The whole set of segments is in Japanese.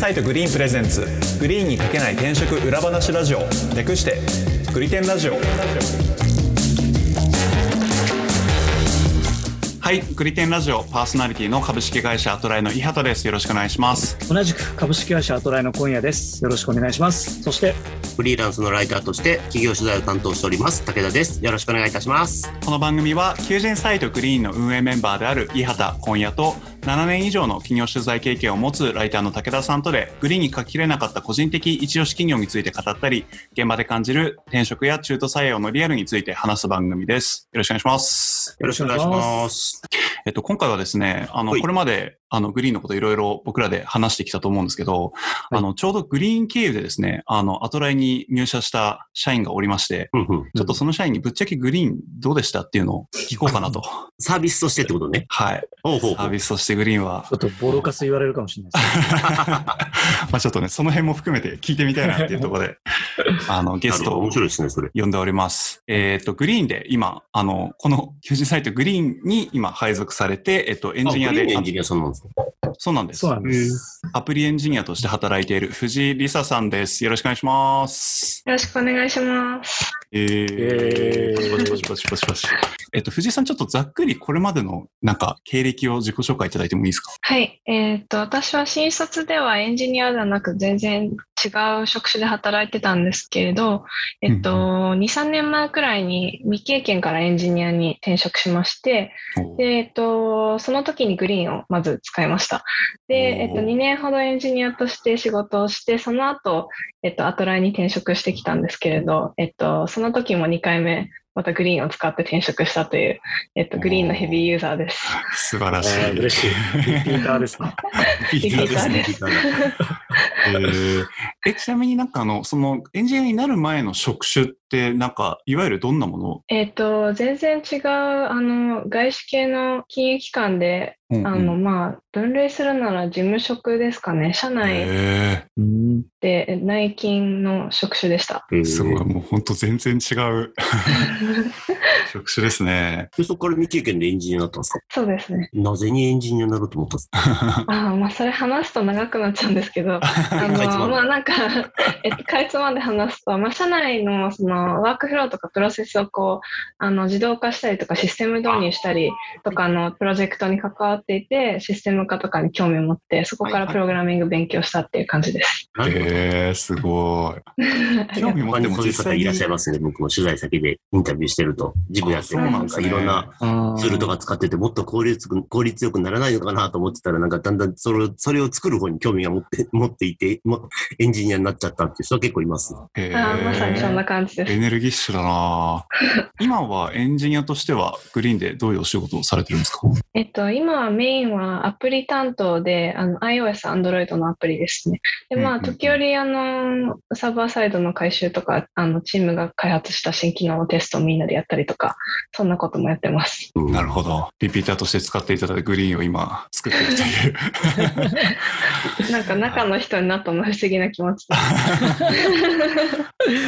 サイトグリーン presents。グリーンに書けない転職裏話ラジオ。略してグリテンラジオ。はいグリテンラジオパーソナリティの株式会社アトラエの伊畑です。よろしくお願いします。同じく株式会社アトラエの今夜です。よろしくお願いします。そして、フリーランスのライターとして企業取材を担当しております武田です。よろしくお願いいたします。この番組は求人サイトグリーンの運営メンバーである伊畑今夜と7年以上の企業取材経験を持つライターの武田さんとでグリーンに書ききれなかった個人的一押し企業について語ったり現場で感じる転職や中途採用のリアルについて話す番組です。よろしくお願いします。よろしくお願いしますえっと今回はですねあのはいこれまであのグリーンのこといろいろ僕らで話してきたと思うんですけど、はいあのちょうどグリーン経由でですねあのアトライに入社した社員がおりましてうんうんちょっとその社員にぶっちゃけグリーンどうでしたっていうのを聞こうかなと。サービスとしてってことねはい。ほうほうほうサービスとしてグリーンはちょ、っとボロカス言われるかもしれないです。まあちょっとね、その辺も含めて聞いてみたいなっていうところで、あの、ゲストを呼んでおります。えっ、と、グリーンで今、あの、この求人サイトグリーンに今配属されて、えっ、と、エンジニアで、エンジニアさんなんですかあそうなんですそう。なんです。アプリエンジニアとして働いている藤井梨沙さんです。よろしくお願いします。よろしくお願いします。えー、えーパチパチパチパチパチパチ。えっと、藤井さん、ちょっとざっくりこれまでの、なんか、経歴を自己紹介いただいてもいいですか？はい。えっ、と、私は新卒ではエンジニアではなく全然違う職種で働いてたんですけれど、えっ、と、2、3年前くらいに未経験からエンジニアに転職しまして、で、えっ、と、その時にグリーンをまず使いました。で、えっ、と、2年ほどエンジニアとして仕事をして、その後、えっ、と、アトラエに転職してきたんですけれど、えっ、と、その時も2回目、またグリーンを使って転職したという、えっ、と、グリーンのヘビーユーザーです。素晴らしい。えー嬉しい。リピーターですね。リピーターですね。リピーターえーえ、ちなみになんかあの、そのエンジニアになる前の職種って、なんか、いわゆるどんなもの？えっ、と、全然違う、あの、外資系の金融機関で、うんうんあの、まあ、分類するなら事務職ですかね。社内。で内勤の職種でした。ー、すごい、もう本当全然違う 職種ですね。でそこから未経験でエンジニアになったんですか？そうですね。なぜにエンジニアになろうと思ったんですか？ああ、まあ、それ話すと長くなっちゃうんですけど、あの、まあ、なんか、えっと、かいつまんで話すと、まあ、社内の、その、ワークフローとかプロセスをこう、あの、自動化したりとか、システム導入したりとかのプロジェクトに関わっていて、システム化とかに興味を持って、そこからプログラミング勉強したっていう感じです。なるほどえー、すごい。興味持って他にそういう方いらっしゃいますね。僕も取材先でインタビューしてると、自分やってななんかいろんなツールとか使ってて、もっと効率く効率よくならないのかなと思ってたら、なんかだんだんそれをそれを作る方に興味が持って持っていて、もエンジニアになっちゃったっていう人は結構います。えあーまさにそんな感じですエ。ネルギッシュだな今はエンジニアとしてはグリーンでどういうお仕事をされてるんですか？えっと、今はメインはアプリ担当で、あの、iOS、Android のアプリですね。で、まあ、時折、あの、サーバーサイドの回収とか、あの、チームが開発した新機能のテストをみんなでやったりとか、そんなこともやってます。うんなるほど。リピーターとして使っていただいたグリーンを今作っているという。なんか、中の人になったの不思議な気持ち。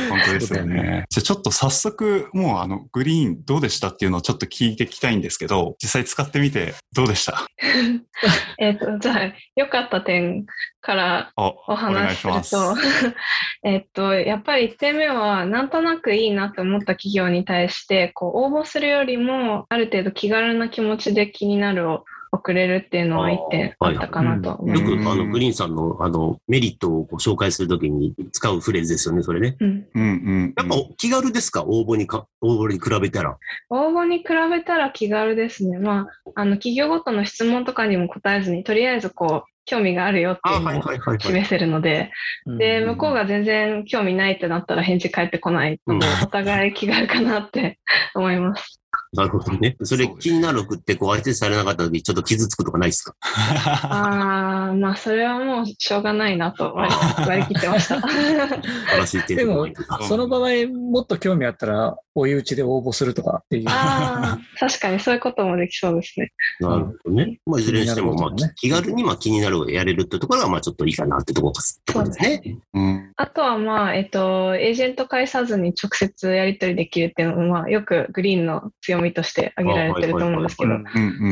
本当ですよね。じゃあちょっと早速、もうあの、グリーンどうでしたっていうのをちょっと聞いていきたいんですけど、実際使ってみてどうでした？えっと、じゃあ、良かった点からお話しする。と、えっと、やっぱり1点目は、なんとなくいいなって思った企業に対して、こう、応募するよりも、ある程度気軽な気持ちで気になるを送れるっていうのは1点あったかなと思います。よくうんあのグリーンさんのあのメリットをこう紹介するときに使うフレーズですよね、それね。うん、うんうん。やっぱ気軽ですか？応募にか、応募に比べたら。応募に比べたら気軽ですね。まあ、あの、企業ごとの質問とかにも答えずに、とりあえずこう、興味があるよっていうのをいはい示せるので、で、向こうが全然興味ないってなったら返事返ってこないので、お互い気軽かなって思います。なるほどね。それ気になる送ってこう相手されなかったときちょっと傷つくとかないですか？ああ、まあ、それはもうしょうがないなと割り 割り切ってました。素晴らしい点でもその場合、もっと興味あったら、追い打ちで応募するとかっていう。ああ、確かにそういうこともできそうですね。なるほどね。まあ、いずれにしても、まあ気軽にまあ気になるをやれるってところが、まあ、ちょっといいかなってところところですね。うん。あとはまあ、えっと、エージェント介さずに直接やり取りできるっていうのも、まあ、よくグリーンの強みとして挙げられてると思うんですけど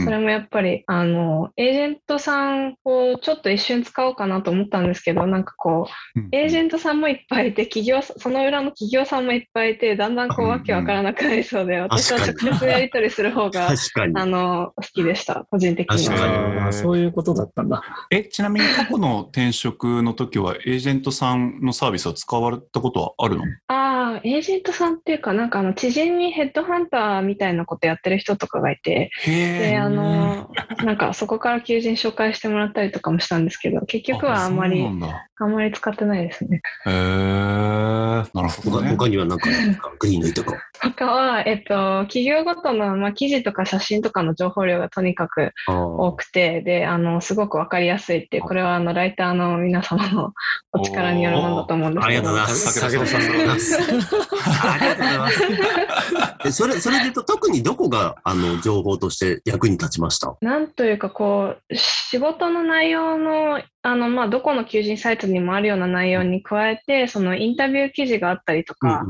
それもやっぱり、あの、エージェントさんをちょっと一瞬使おうかなと思ったんですけど、なんかこう、エージェントさんもいっぱいいて、企業、その裏の企業さんもいっぱいいて、だんだんこう、うんうんわけわからなくなりそうで、私は確かに。直接やり取りする方が、確かに。あの、好きでした、個人的に確かに。は。そういうことだったんだ。え、ちなみに過去の転職の時はエージェントさんのサービスを使われたことはあるの？ああ、エージェントさんっていうか、なんかあの、知人にヘッドハンターみたいなことやってる人とかがいて、へで、あの、なんかそこから求人紹介してもらったりとかもしたんですけど、結局はあんまり、そうなんだあんまり使ってないですね。へーなるほど他ね。他には何かあるんですか？グリーンのいいとこ。他は、えっと、企業ごとの、まあ、記事とか写真とかの情報量がとにかく多くて、で、あの、すごくわかりやすいってこれはあの、ライターの皆様の お力によるものだと思うんですありけど。がとうございます。武田さんありがとうございます。ありがとうございます。えそれ、それで言うと、特にどこが、あの、情報として役に立ちました？なんというか、こう、仕事の内容の、あの、まあ、どこの求人サイトにもあるような内容に加えて、そのインタビュー記事があったりとか、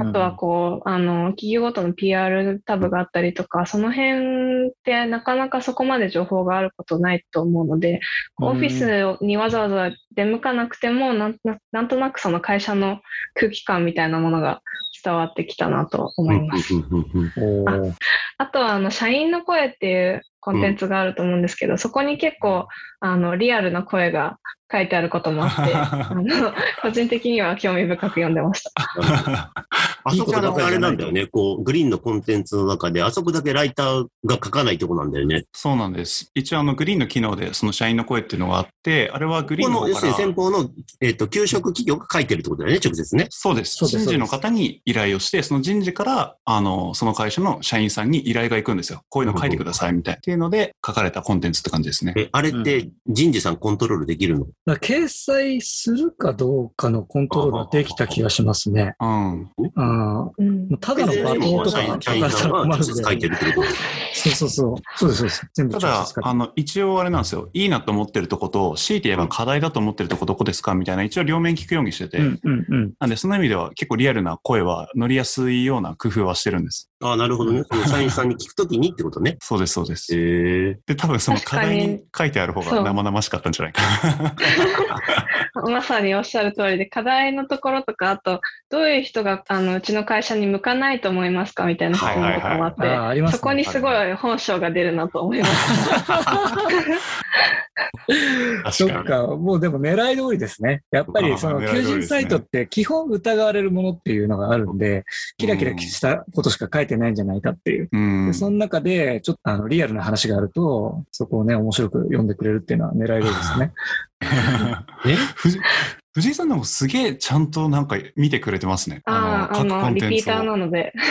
あとはこう、あの、企業ごとの PR タブがあったりとか、その辺ってなかなかそこまで情報があることないと思うので、うんオフィスにわざわざ出向かなくてもなんな、なんとなくその会社の空気感みたいなものが伝わってきたなと思います。うんうんうんうんおーあとは、あの、社員の声っていうコンテンツがあると思うんですけど、そこに結構、あの、リアルな声が書いてあることもあって、あの、個人的には興味深く読んでました。あそこだけあれなんだよね。こう、グリーンのコンテンツの中で、あそこだけライターが書かないとこなんだよね。そうなんです。一応あのグリーンの機能でその社員の声っていうのがあって、あれはグリーこの、ンの方要するにから先方の、えっ、と、給食企業が書いてるってことだよね、直接ね。そうです。そうです人事の方に依頼をして、その人事から、あの、その会社の社員さんに依頼が行くんですよ。こういうの書いてくださいみたいな。っていうので書かれたコンテンツって感じですね。え、あれって人事さんコントロールできるの、掲載するかどうかのコントロールができた気がしますね。うん。あうんーただの罵倒とか社員さんが直接書いてるってことそうそうそう。そうです、そうです。全部ただあの、一応あれなんですよ。いいなと思ってるとこと、強いて言えば課題だと思ってるとこどこですかみたいな、一応両面聞くようにしてて。うんうんうん。なんで、その意味では結構リアルな声は乗りやすいような工夫はしてるんです。ああ、なるほどね。その社員さんに聞くときにってことね。そうです、そうです。へえ。で、多分その課題に書いてある方が生々しかったんじゃないかな。まさにおっしゃる通りで、課題のところとか、あと、どういう人があのうちの会社に向かないと思いますかみたいな質問とかもあって。そこにすごい本性が出るなと思いました。そ確かに。っか、もうでも狙い通りですね。やっぱりその求人サイトって基本疑われるものっていうのがあるんで、キラキラしたことしか書いてないんじゃないかっていう。うんで。その中で、ちょっとあのリアルな話があると、そこをね、面白く読んでくれるっていうのは狙い通りですね。え？藤藤井さんでもすげえちゃんとなんか見てくれてますね。ああ、の、リピーターをなので、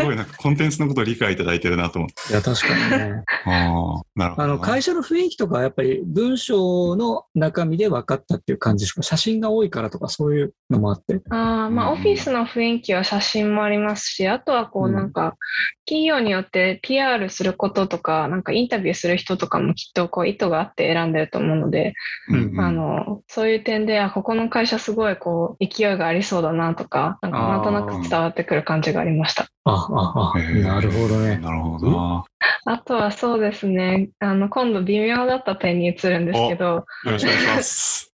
すごいなんかコンテンツのことを理解いただいてるなと思って。いや、確かにね。ああ、なるほどの、会社の雰囲気とかはやっぱり文章の中身で分かったっていう感じですか写真が多いからとかそういうのもあって。あーまあ、うんオフィスの雰囲気は写真もありますし、あとはこう、うんなんか、企業によって PR することとか、なんかインタビューする人とかもきっとこう意図があって選んでると思うので、うんうんあの、そういう点で、あ、ここの会社すごいこう、勢いがありそうだなとか、なんかなんとなく伝わってくる感じがありました。あ、あ、あ、なるほどね。なるほど。あとはそうですね、あの、今度微妙だった点に移るんですけど、よろしくお願いします。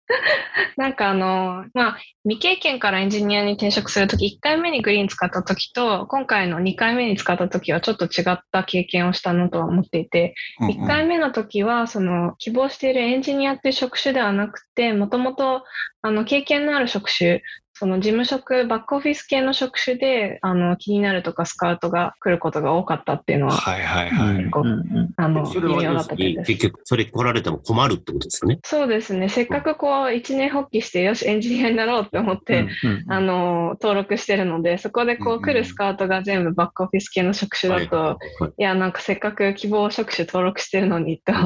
なんかあの、まあ、未経験からエンジニアに転職するとき、1回目にグリーン使ったときと、今回の2回目に使ったときはちょっと違った経験をしたなとは思っていて、うんうん1回目の時は、その、希望しているエンジニアっていう職種ではなくて、もともと、あの、経験のある職種、その事務職、バックオフィス系の職種で、あの、気になるとかスカウトが来ることが多かったっていうのは、はいはいはい。うんうんうんあの、それは微妙だった点です。結局、それ来られても困るってことですよね？そうですね。せっかくこう、一年発起して、よし、エンジニアになろうって思って、うんうんあの、登録してるので、そこでこう来るスカウトが全部バックオフィス系の職種だと、はいはいいや、なんかせっかく希望職種登録してるのにと、ち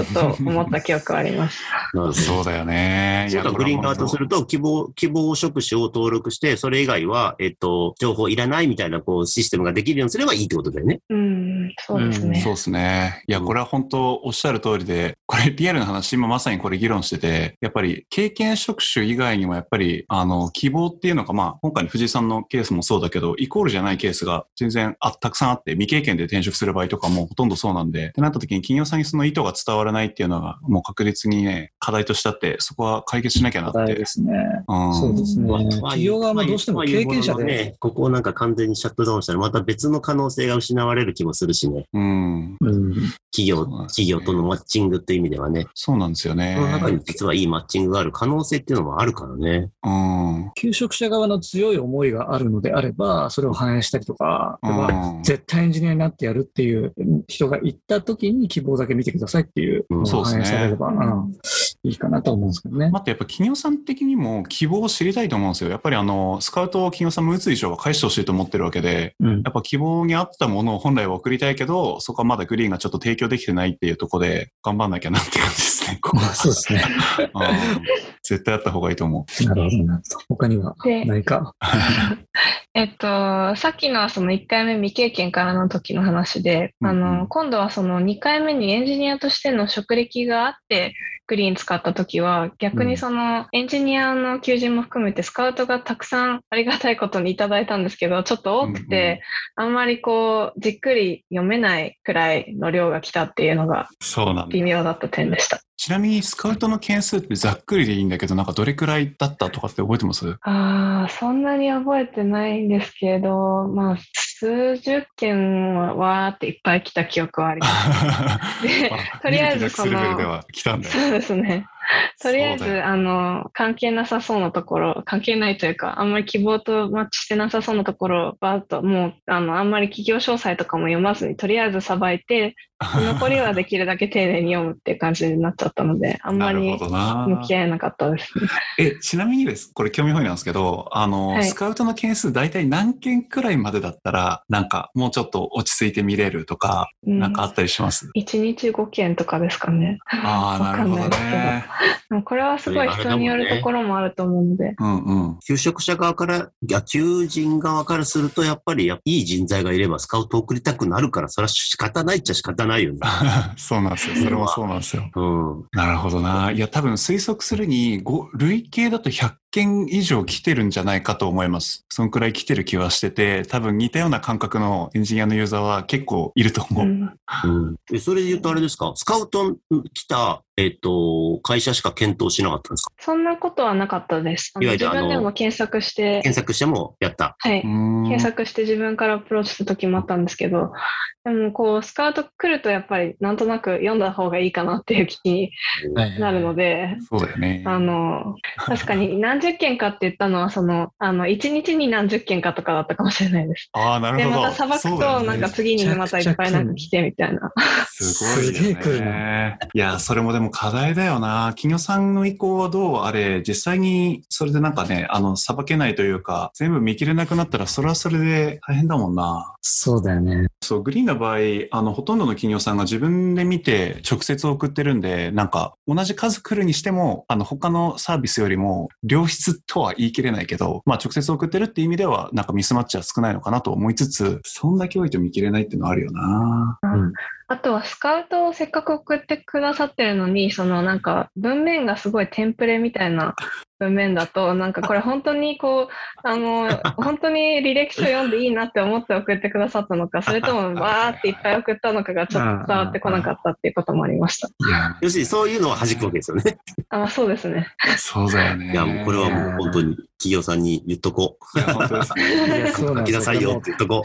ょっと思った記憶はあります。そうだよね。そうか、グリーンカードすると、希望、希望職種を登録して、それ以外は、えっと、情報いらないみたいな、こう、システムができるようにすればいいってことだよね。うん、そうですね。そうですね。いや、これは本当おっしゃる通りで、これリアルな話、今まさにこれ議論してて、やっぱり経験職種以外にもやっぱり、あの、希望っていうのが、まあ、今回の藤井さんのケースもそうだけど、イコールじゃないケースが全然あ、たくさんあって、未経験で転職する場合とかもほとんどそうなんで、ってなった時に企業さんにその意図が伝わらないっていうのが、もう確実にね、課題としてあって、そこは解決しなきゃなって課題で。すね。うんそうですねまあ。企業側もどうしても経験者で、ね、ここをなんか完全にシャットダウンしたら、また別の可能性が失われる気もするしね。うん。うん、企業、ね企業とのマッチングっていう意味ではね。そうなんですよねそ。の中に実はいいマッチングがある可能性っていうのもあるからね。うん。求職者側の強い思いがあるのであれば、それを反映したりとか、うん絶対エンジニアになってやるっていう人が言った時に希望だけ見てくださいっていううですね反映されれば、うんうんいいかなと思うんですけどね。まあ、あとやっぱ企業さん的にも希望を知りたいと思うんですよ。やっぱりあの、スカウトを企業さんも打つ以上は返してほしいと思ってるわけで、うんやっぱ希望に合ったものを本来は送りたいけど、そこはまだグリーンがちょっと提供できてないっていうところで頑張んなきゃなって感じですね。ここはそうですね。うん絶対あった方がいいと思なるほどな。他にはで何か？えっと、さっきのはその1回目未経験からの時の話で、あうんうんの、今度はその2回目にエンジニアとしての職歴があって、グリーン使った時は、逆にそのエンジニアの求人も含めてスカウトがたくさんありがたいことにいただいたんですけど、ちょっと多くて、あんまりこう、じっくり読めないくらいの量が来たっていうのが微。妙だった点でした。ちなみにスカウトの件数ってざっくりでいいんだけど、なんかどれくらいだったとかって覚えてます？ああ、そんなに覚えてないんですけど、まあ、数十件はわーっていっぱい来た記憶はあります。であとりあえず見る気なくするレベルでは来たんだよ。そうですね。とりあえず、あの、関係なさそうなところ、関係ないというか、あんまり希望とマッチしてなさそうなところをバーッと、もう、あの、あんまり企業詳細とかも読まずに、とりあえずさばいて、残りはできるだけ丁寧に読むっていう感じになっちゃったので、あんまり。向き合えなかったですね。え、ちなみにです。これ興味本位なんですけど、あの、はいスカウトの件数大体何件くらいまでだったら、なんかもうちょっと落ち着いて見れるとか、うんなんかあったりします、1日5件とかですかね。ああ、なるほどね。これはすごい人によるところもあると思うので、うんうん。求職者側から、いや、求人側からすると、やっぱり、やいい人材がいればスカウト送りたくなるから、それは仕方ないっちゃ仕方ないよね。そうなんですよ。それもそうなんですよ。うん。なるほどな。いや、多分推測するに、ご累計だと100件以上来てるんじゃないかと思います。そのくらい来てる気はしてて、多分似たような感覚のエンジニアのユーザーは結構いると思う。うんうん。えそれで言うとあれですか、スカウト来た、えっ、と、会社しか検討しなかったんですか？そんなことはなかったです。いわゆるあの分でも検索して、検索してもやった。はい、検検索して自分からアプローチした時もあったんですけど、でもこう、スカウト来るとやっぱりなんとなく読んだ方がいいかなっていう気になるので、そうだよね。あの、確かに何十件かって言ったのは、その、あの、一日に何十件かとかだったかもしれないです。ああ、なるで、ほど。またさばくと、なんか次にまたいっぱいなんか来てみたいな。すごいよすげえ来るね。いや、それもでも課題だよな。企業さんの意向はどう？あれ、実際にそれでなんかね、あの、さばけないというか、全部見切れなくなったら、それはそれで大変だもんな。そうだよね。そう、グリーンの場合、あの、ほとんどの企業さんが自分で見て直接送ってるんで、なんか、同じ数来るにしても、あの、他のサービスよりも、良質とは言い切れないけど、まあ、直接送ってるって意味では、なんかミスマッチは少ないのかなと思いつつ、そんだけ多いと見切れないっていうのはあるよな。うんあとはスカウトをせっかく送ってくださってるのに、そのなんか文面がすごいテンプレみたいな 文面だと、なんかこれ本当にこう、あの、本当に履歴書読んでいいなって思って送ってくださったのか、それとも わーっていっぱい送ったのかがちょっと伝わってこなかったっていうこともありました。いや、要するにそういうのを弾くわけですよね。あそうですね。そうだよね。いや、もうこれはもう本当に企業さんに言っとこう。いや、本当ですね。いやそう書なんですよきなさいよって言っとこ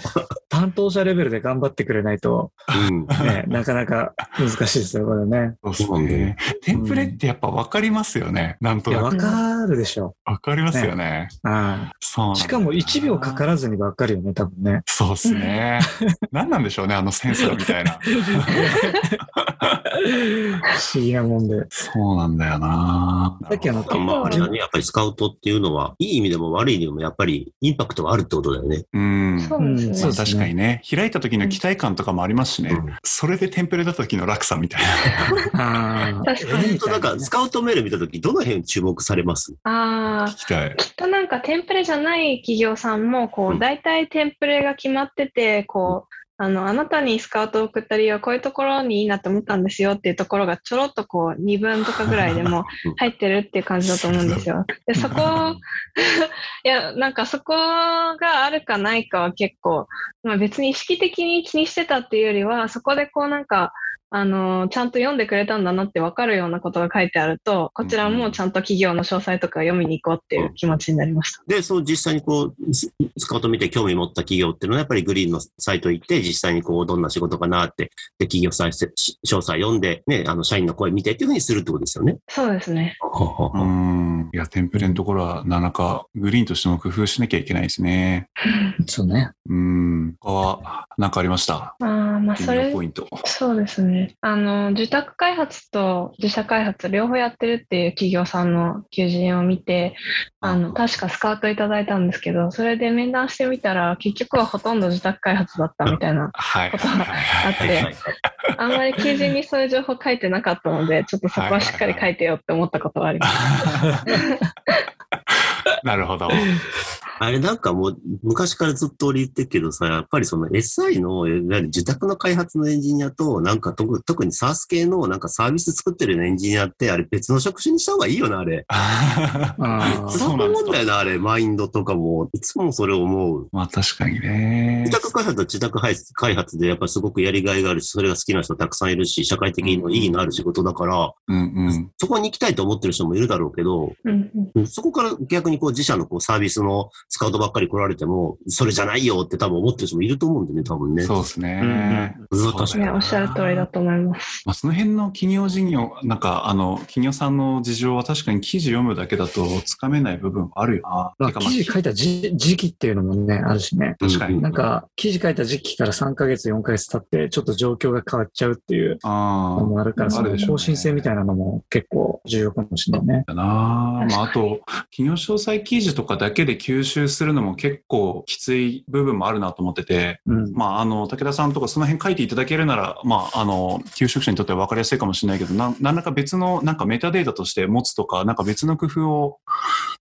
担当者レベルで頑張ってくれないと、う。うん。ね、なかなか難しいですよ、これね。そうですね。テンプレってやっぱ分かりますよね。なんといや、なく。わかるでしょ。分かりますよね。あそうしかも1秒かからずにわかるよね、多分ね。そうですね。何なんでしょうね、あのセンサーみたいな。不思議なもんで。そうなんだよな。さっきあのまあ、あれだね、やっぱりスカウトっていうのは、いい意味でも悪い意味でもやっぱりインパクトがあるってことだよね。うん。そうですね。そう、確かにね。開いた時の期待感とかもありますしね。うんそれでテンプレだった時の落差みたいあ 確かに。えっと、なんか、スカウトメール見たとき、どの辺注目されます？あな。あ聞、きたい。きっとなんかテンプレじゃない企業さんも、こうんう、大体テンプレが決まってて、こう、あの、あなたにスカウトを送った理由はこういうところにいいなと思ったんですよっていうところがちょろっとこう、2分とかぐらいでもうん入ってるっていう感じだと思うんですよ。で、そこ、いや、なんかそこがあるかないかは結構、まあ別に意識的に気にしてたっていうよりは、そこでこうなんか、あの、ちゃんと読んでくれたんだなって分かるようなことが書いてあると、こちらもちゃんと企業の詳細とか読みに行こうっていう気持ちになりました。で、そう実際にこう、ススカウト見て興味持った企業っていうのは、やっぱりグリーンのサイト行って、実際にこう、どんな仕事かなって、で、企業再生し詳細読んで、ね、あの、社員の声見てっていうふうにするってことですよね。そうですね。うん。いや、テンプレのところは、なかなかグリーンとしても工夫しなきゃいけないですね。そうね。うん。他は、何かありました？あーまあ、それポイント。そうですね。あの、受託開発と自社開発両方やってるっていう企業さんの求人を見て、あの、確かスカウトいただいたんですけど、それで面談してみたら、結局はほとんど自宅開発だったみたいな、はい。ことがあって、あんまり求人にそういう情報書いてなかったので、ちょっとそこはしっかり書いてよって思ったことはあります。なるほど。あれなんかもう昔からずっと俺言ってるけどさ、やっぱりその SI のいわゆる自宅の開発のエンジニアと、なんか特特に SARS 系のなんかサービス作ってるエンジニアって、あれ別の職種にした方がいいよな、あれ。そそううなんだよな、あれ。マインドとかも。いつもそれ思う。まあ確かにね自。宅開発は自宅開発でやっぱりすごくやりがいがあるし、それが好きな人たくさんいるし、社会的にも意義のある仕事だから、うんうん。そこに行きたいと思ってる人もいるだろうけど、うんうんうんそこから逆にこう自社のこうサービスのスカウトばっかり来られても、それじゃないよって多分思ってる人もいると思うんでね、多分ね。そうですね。難しいおっしゃる通りだと思います。まあ、その辺の企業事業、なんか、あの、企業さんの事情は確かに記事読むだけだとつかめない部分はあるよな。まあ、記事書いた時時期っていうのもね、あるしね。確かにうんなんか、記事書いた時期から3ヶ月、4ヶ月経って、ちょっと状況が変わっちゃうっていうあのもあるから、あその更新性みたいなのも結構重要かもしれないね。だなまあ、あと、企業詳細記事とかだけで吸収するのも結構きつい部分もあるなと思ってて、うん。まあ、あの、武田さんとかその辺書いていただけるなら、まあ、あの、求職者にとっては分かりやすいかもしれないけど、なん何らか別の、なんかメタデータとして持つとか、なんか別の工夫を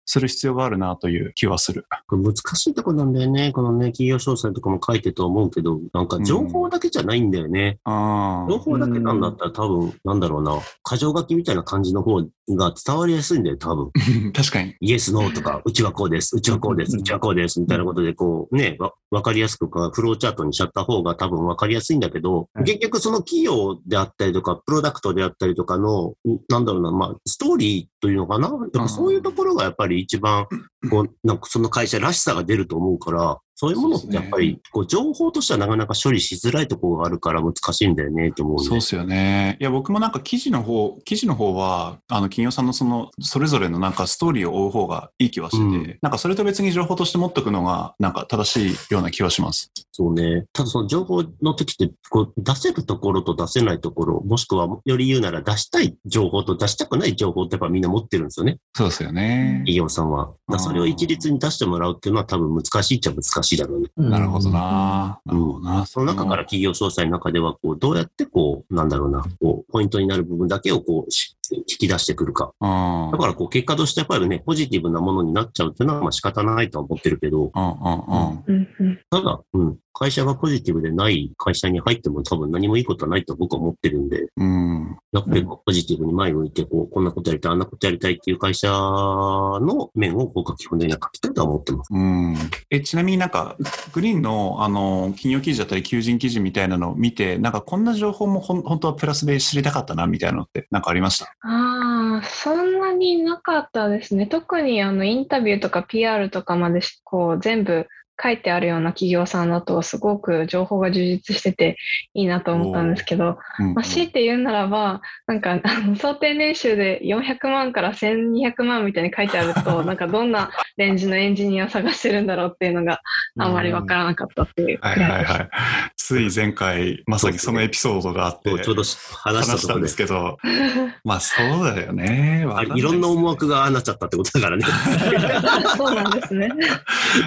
する必要があるなという気はする。難しいところなんだよね。このね、企業詳細とかも書いてると思うけど、なんか情報だけじゃないんだよね。あ情報だけなんだったら多分、なんだろうな、箇条書きみたいな感じの方が伝わりやすいんだよ、多分。あ、確かに。イエス、ノーとか、うちはこうです、うちはこうです、うちはこうです、みたいなことで、こう、ね、わ、わかりやすくか、フローチャートにしちゃった方が多分わかりやすいんだけど、はい結局その企業であったりとか、プロダクトであったりとかの、んなんだろうな、まあ、ストーリーというのかな。やっぱそういうところがやっぱり一番、こう、なんかその会社らしさが出ると思うから、そういうものってやっぱり、こう、情報としてはなかなか処理しづらいところがあるから難しいんだよね、って思うんで。そうですよね。いや、僕もなんか記事の方、記事の方は、あの、企業さんのその、それぞれのなんかストーリーを追う方がいい気はしてて、うなんかそれと別に情報として持っとくのが、なんか正しいような気はします。そうね。ただその情報の時って、こう、出せるところと出せないところ、もしくはより言うなら出したい情報と出したくない情報ってやっぱみんな持ってるんですよね。そうですよね。企業さんは。だそれを一律に出してもらうっていうのは多分難しいっちゃ難しいだろうね。うんなるほどな。なるほどな。その中から企業詳細の中では、こう、どうやってこう、なんだろうな、こう、ポイントになる部分だけをこう、し引き出してくるか。うん。だからこう、結果としてやっぱりね、ポジティブなものになっちゃうっていうのはまあ仕方ないとは思ってるけど、ただ、うん、会社がポジティブでない会社に入っても多分何もいいことはないと僕は思ってるんで、うん。やっぱりポジティブに前向いて、こう、こんなことやりたい、あんなことやりたいっていう会社の面を僕は基本的には書きたいとは思ってます。うん。え、ちなみになんか、グリーンの、あの、企業記事だったり、求人記事みたいなのを見て、なんかこんな情報もほん本当はプラスで知りたかったな、みたいなのって、なんかありました？あああ、そんなになかったですね。特にあのインタビューとか PR とかまでこう全部書いてあるような企業さんだとすごく情報が充実してていいなと思ったんですけど、うんまあ、強いて言うならば、なんかあの 想定年収で400万から1200万みたいに書いてあると、なんかどんなレンジのエンジニアを探してるんだろうっていうのがあんまりわからなかったっていうくはい。はいはい。つい前回、まさにそのエピソードがあって、ちょうど話したんですけど、まあそうだよね。いあいろんな思惑がああなっちゃったってことだからね。そうなんですね。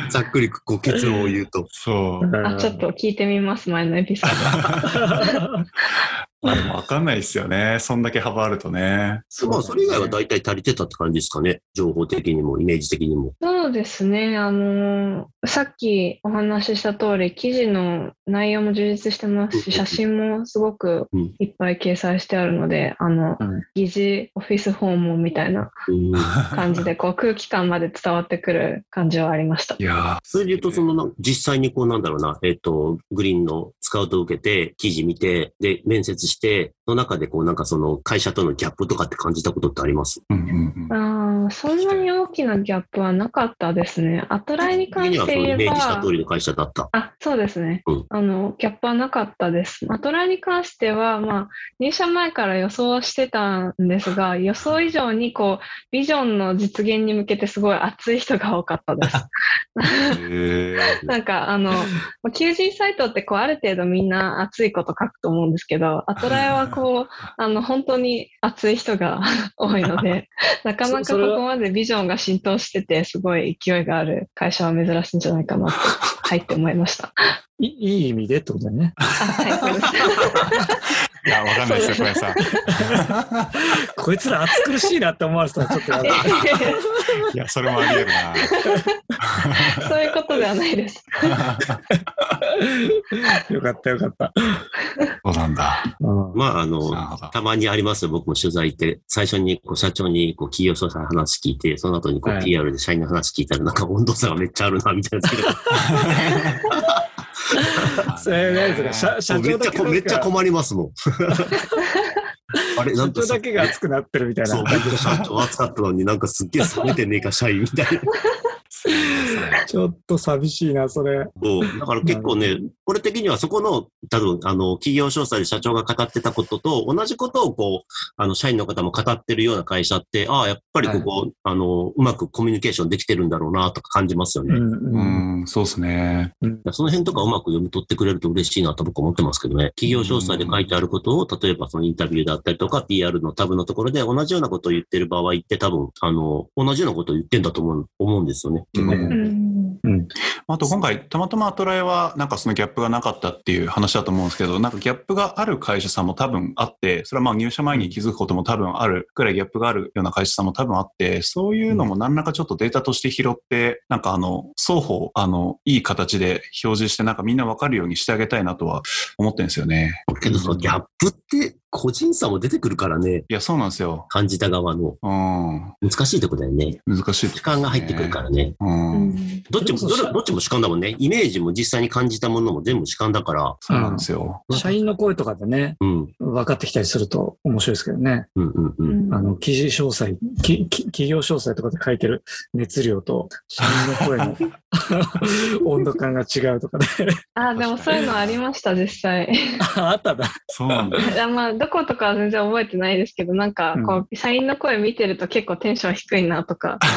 ざっくり結論を言うと。そう。あ、ちょっと聞いてみます、前のエピソード。わかんないですよね。そんだけ幅あるとね。まあ、それ以外は大体足りてたって感じですかね。情報的にも、イメージ的にも。そうですね。あのさっきお話しした通り、記事の内容も充実してますし、写真もすごくうんいっぱい掲載してあるので、あの、うん疑似オフィス訪問みたいなうん感じで、こう空気感まで伝わってくる感じはありました。いやーそれで言うと、そのな、実際にこうなんだろうな、えっ、と、グリーンのスカウトを受けて、記事見て、で、面接して、その中でこうなんかその会社とのギャップとかって感じたことってあります？うんうんうんあーそんなに大きなギャップはなかったですね。アトライに関して言えばメージした通、りの会社だった。あ、そうですね。うんあの、ギャップはなかったです。アトライに関しては、まあ、入社前から予想してたんですが、予想以上に、こう、ビジョンの実現に向けてすごい熱い人が多かったです。なんか、あの、まあ求人サイトって、こう、ある程度みんな熱いこと書くと思うんですけど、アトライはこう、あの、本当に熱い人が多いので、なかなかここまでビジョンが浸透してて、すごい勢いがある会社は珍しいんじゃないかなと、入って思いました。い いい意味でってことだね。あ、はい。いや、わかんないですよ、小林さん。こいつら暑苦しいなって思われてたらちょっとやだ。いや、それもあり得るな。そういうことではないです。よかったよかった。そうなんだ。うんまあ、あの。たまにありますよ。僕も取材行って、最初にこう社長にこう企業総裁の話聞いて、その後にこうはい PR で社員の話聞いたら、なんか温度差がめっちゃあるな、みたいな。それ何ですか社社めっちゃこ、長だけがめっちゃ困りますもん。あれ、な社んかだけが熱くなってるみたいそう、な。社長暑かったのになんかすっげえ冷めてねえか、社員みたいな。ちょっと寂しいな、それ。そうだから結構ね、これ的にはそこの、多分、あの、企業詳細で社長が語ってたことと、同じことをこう、あの、社員の方も語ってるような会社って、ああ、やっぱりここ、あの、うまくコミュニケーションできてるんだろうな、とか感じますよね。うんううんん、そうですね。その辺とかうまく読み取ってくれると嬉しいなと僕は思ってますけどね。企業詳細で書いてあることを、例えばそのインタビューだったりとか、PR のタブのところで同じようなことを言ってる場合って多分、あの、同じようなことを言ってんだと思う思うんですよね。うんあと今回、たまたまアトライはなんかそのギャップがなかったっていう話だと思うんですけど、なんかギャップがある会社さんも多分あって、それはまあ入社前に気づくことも多分あるくらいギャップがあるような会社さんも多分あって、そういうのも何らかちょっとデータとして拾って、なんかあの、双方、あの、いい形で表示してなんかみんなわかるようにしてあげたいなとは思ってるんですよね。けどそのギャップって個人差も出てくるからね。いや、そうなんですよ。感じた側のうん。難しいとこだよね。難しい、主観が入ってくるからね。うん。うんどっちも、どれどっちも主観だもんね。イメージも実際に感じたものも全部主観だから。そうなんですよ。社員の声とかでね、うん、分かってきたりすると面白いですけどね。うん、うん、うん。あの、記事詳細、きき企業詳細とかで書いてる熱量と、社員の声の 温度感が違うとかね。あ、でもそういうのありました、実際。ああったんだ。そうなんだ。いやまあ、どことかは全然覚えてないですけど、なんか、こう、社員の声見てると結構テンション低いなとか。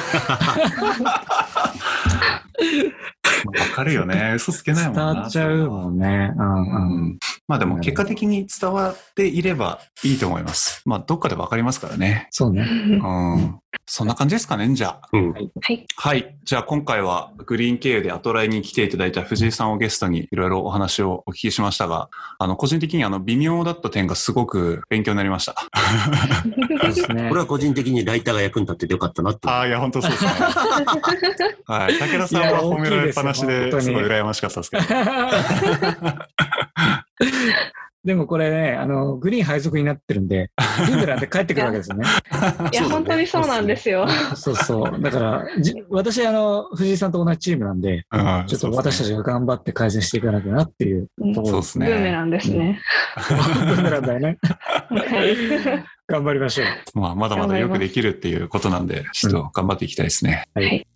わかるよね。嘘つけないもんな。伝わっちゃうもんね。うんううん。んまあでも結果的に伝わっていればいいと思います。まあどっかでわかりますからね。そうね。うん。そんな感じですかね、じゃあ。うん。はい。はい。じゃあ今回はグリーン経由でアトライに来ていただいた藤井さんをゲストにいろいろお話をお聞きしましたが、あの、個人的にあの、微妙だった点がすごく勉強になりました。そうですねこれ。は個人的にライターが役に立っててよかったなって。ああ、いや、本当そうですね。はい。武田さんは褒められっぱなしですごい羨ましかったですけど。でもこれね、あの、グリーン配属になってるんで、イングランド帰ってくるわけですよね。いや、本当にそうなんですよ。そうそう。だから、じ私、あの、藤井さんと同じチームなんで、うんちょっと私たちが頑張って改善していかなきゃなっていううんところそうですね。ブーメランですね。ブーメランだよね。はい。頑張りましょう。まあ、まだまだよくできるっていうことなんで、ちょっと頑張っていきたいですね。はいはい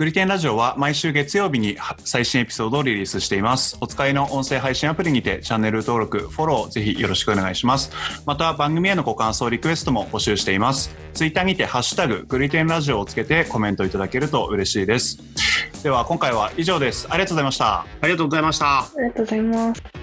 グリテンラジオは毎週月曜日に最新エピソードをリリースしています。お使いの音声配信アプリにてチャンネル登録、フォローぜひよろしくお願いします。また番組へのご感想、リクエストも募集しています。ツイッターにてハッシュタググリテンラジオをつけてコメントいただけると嬉しいです。では今回は以上です。ありがとうございました。ありがとうございました。ありがとうございます。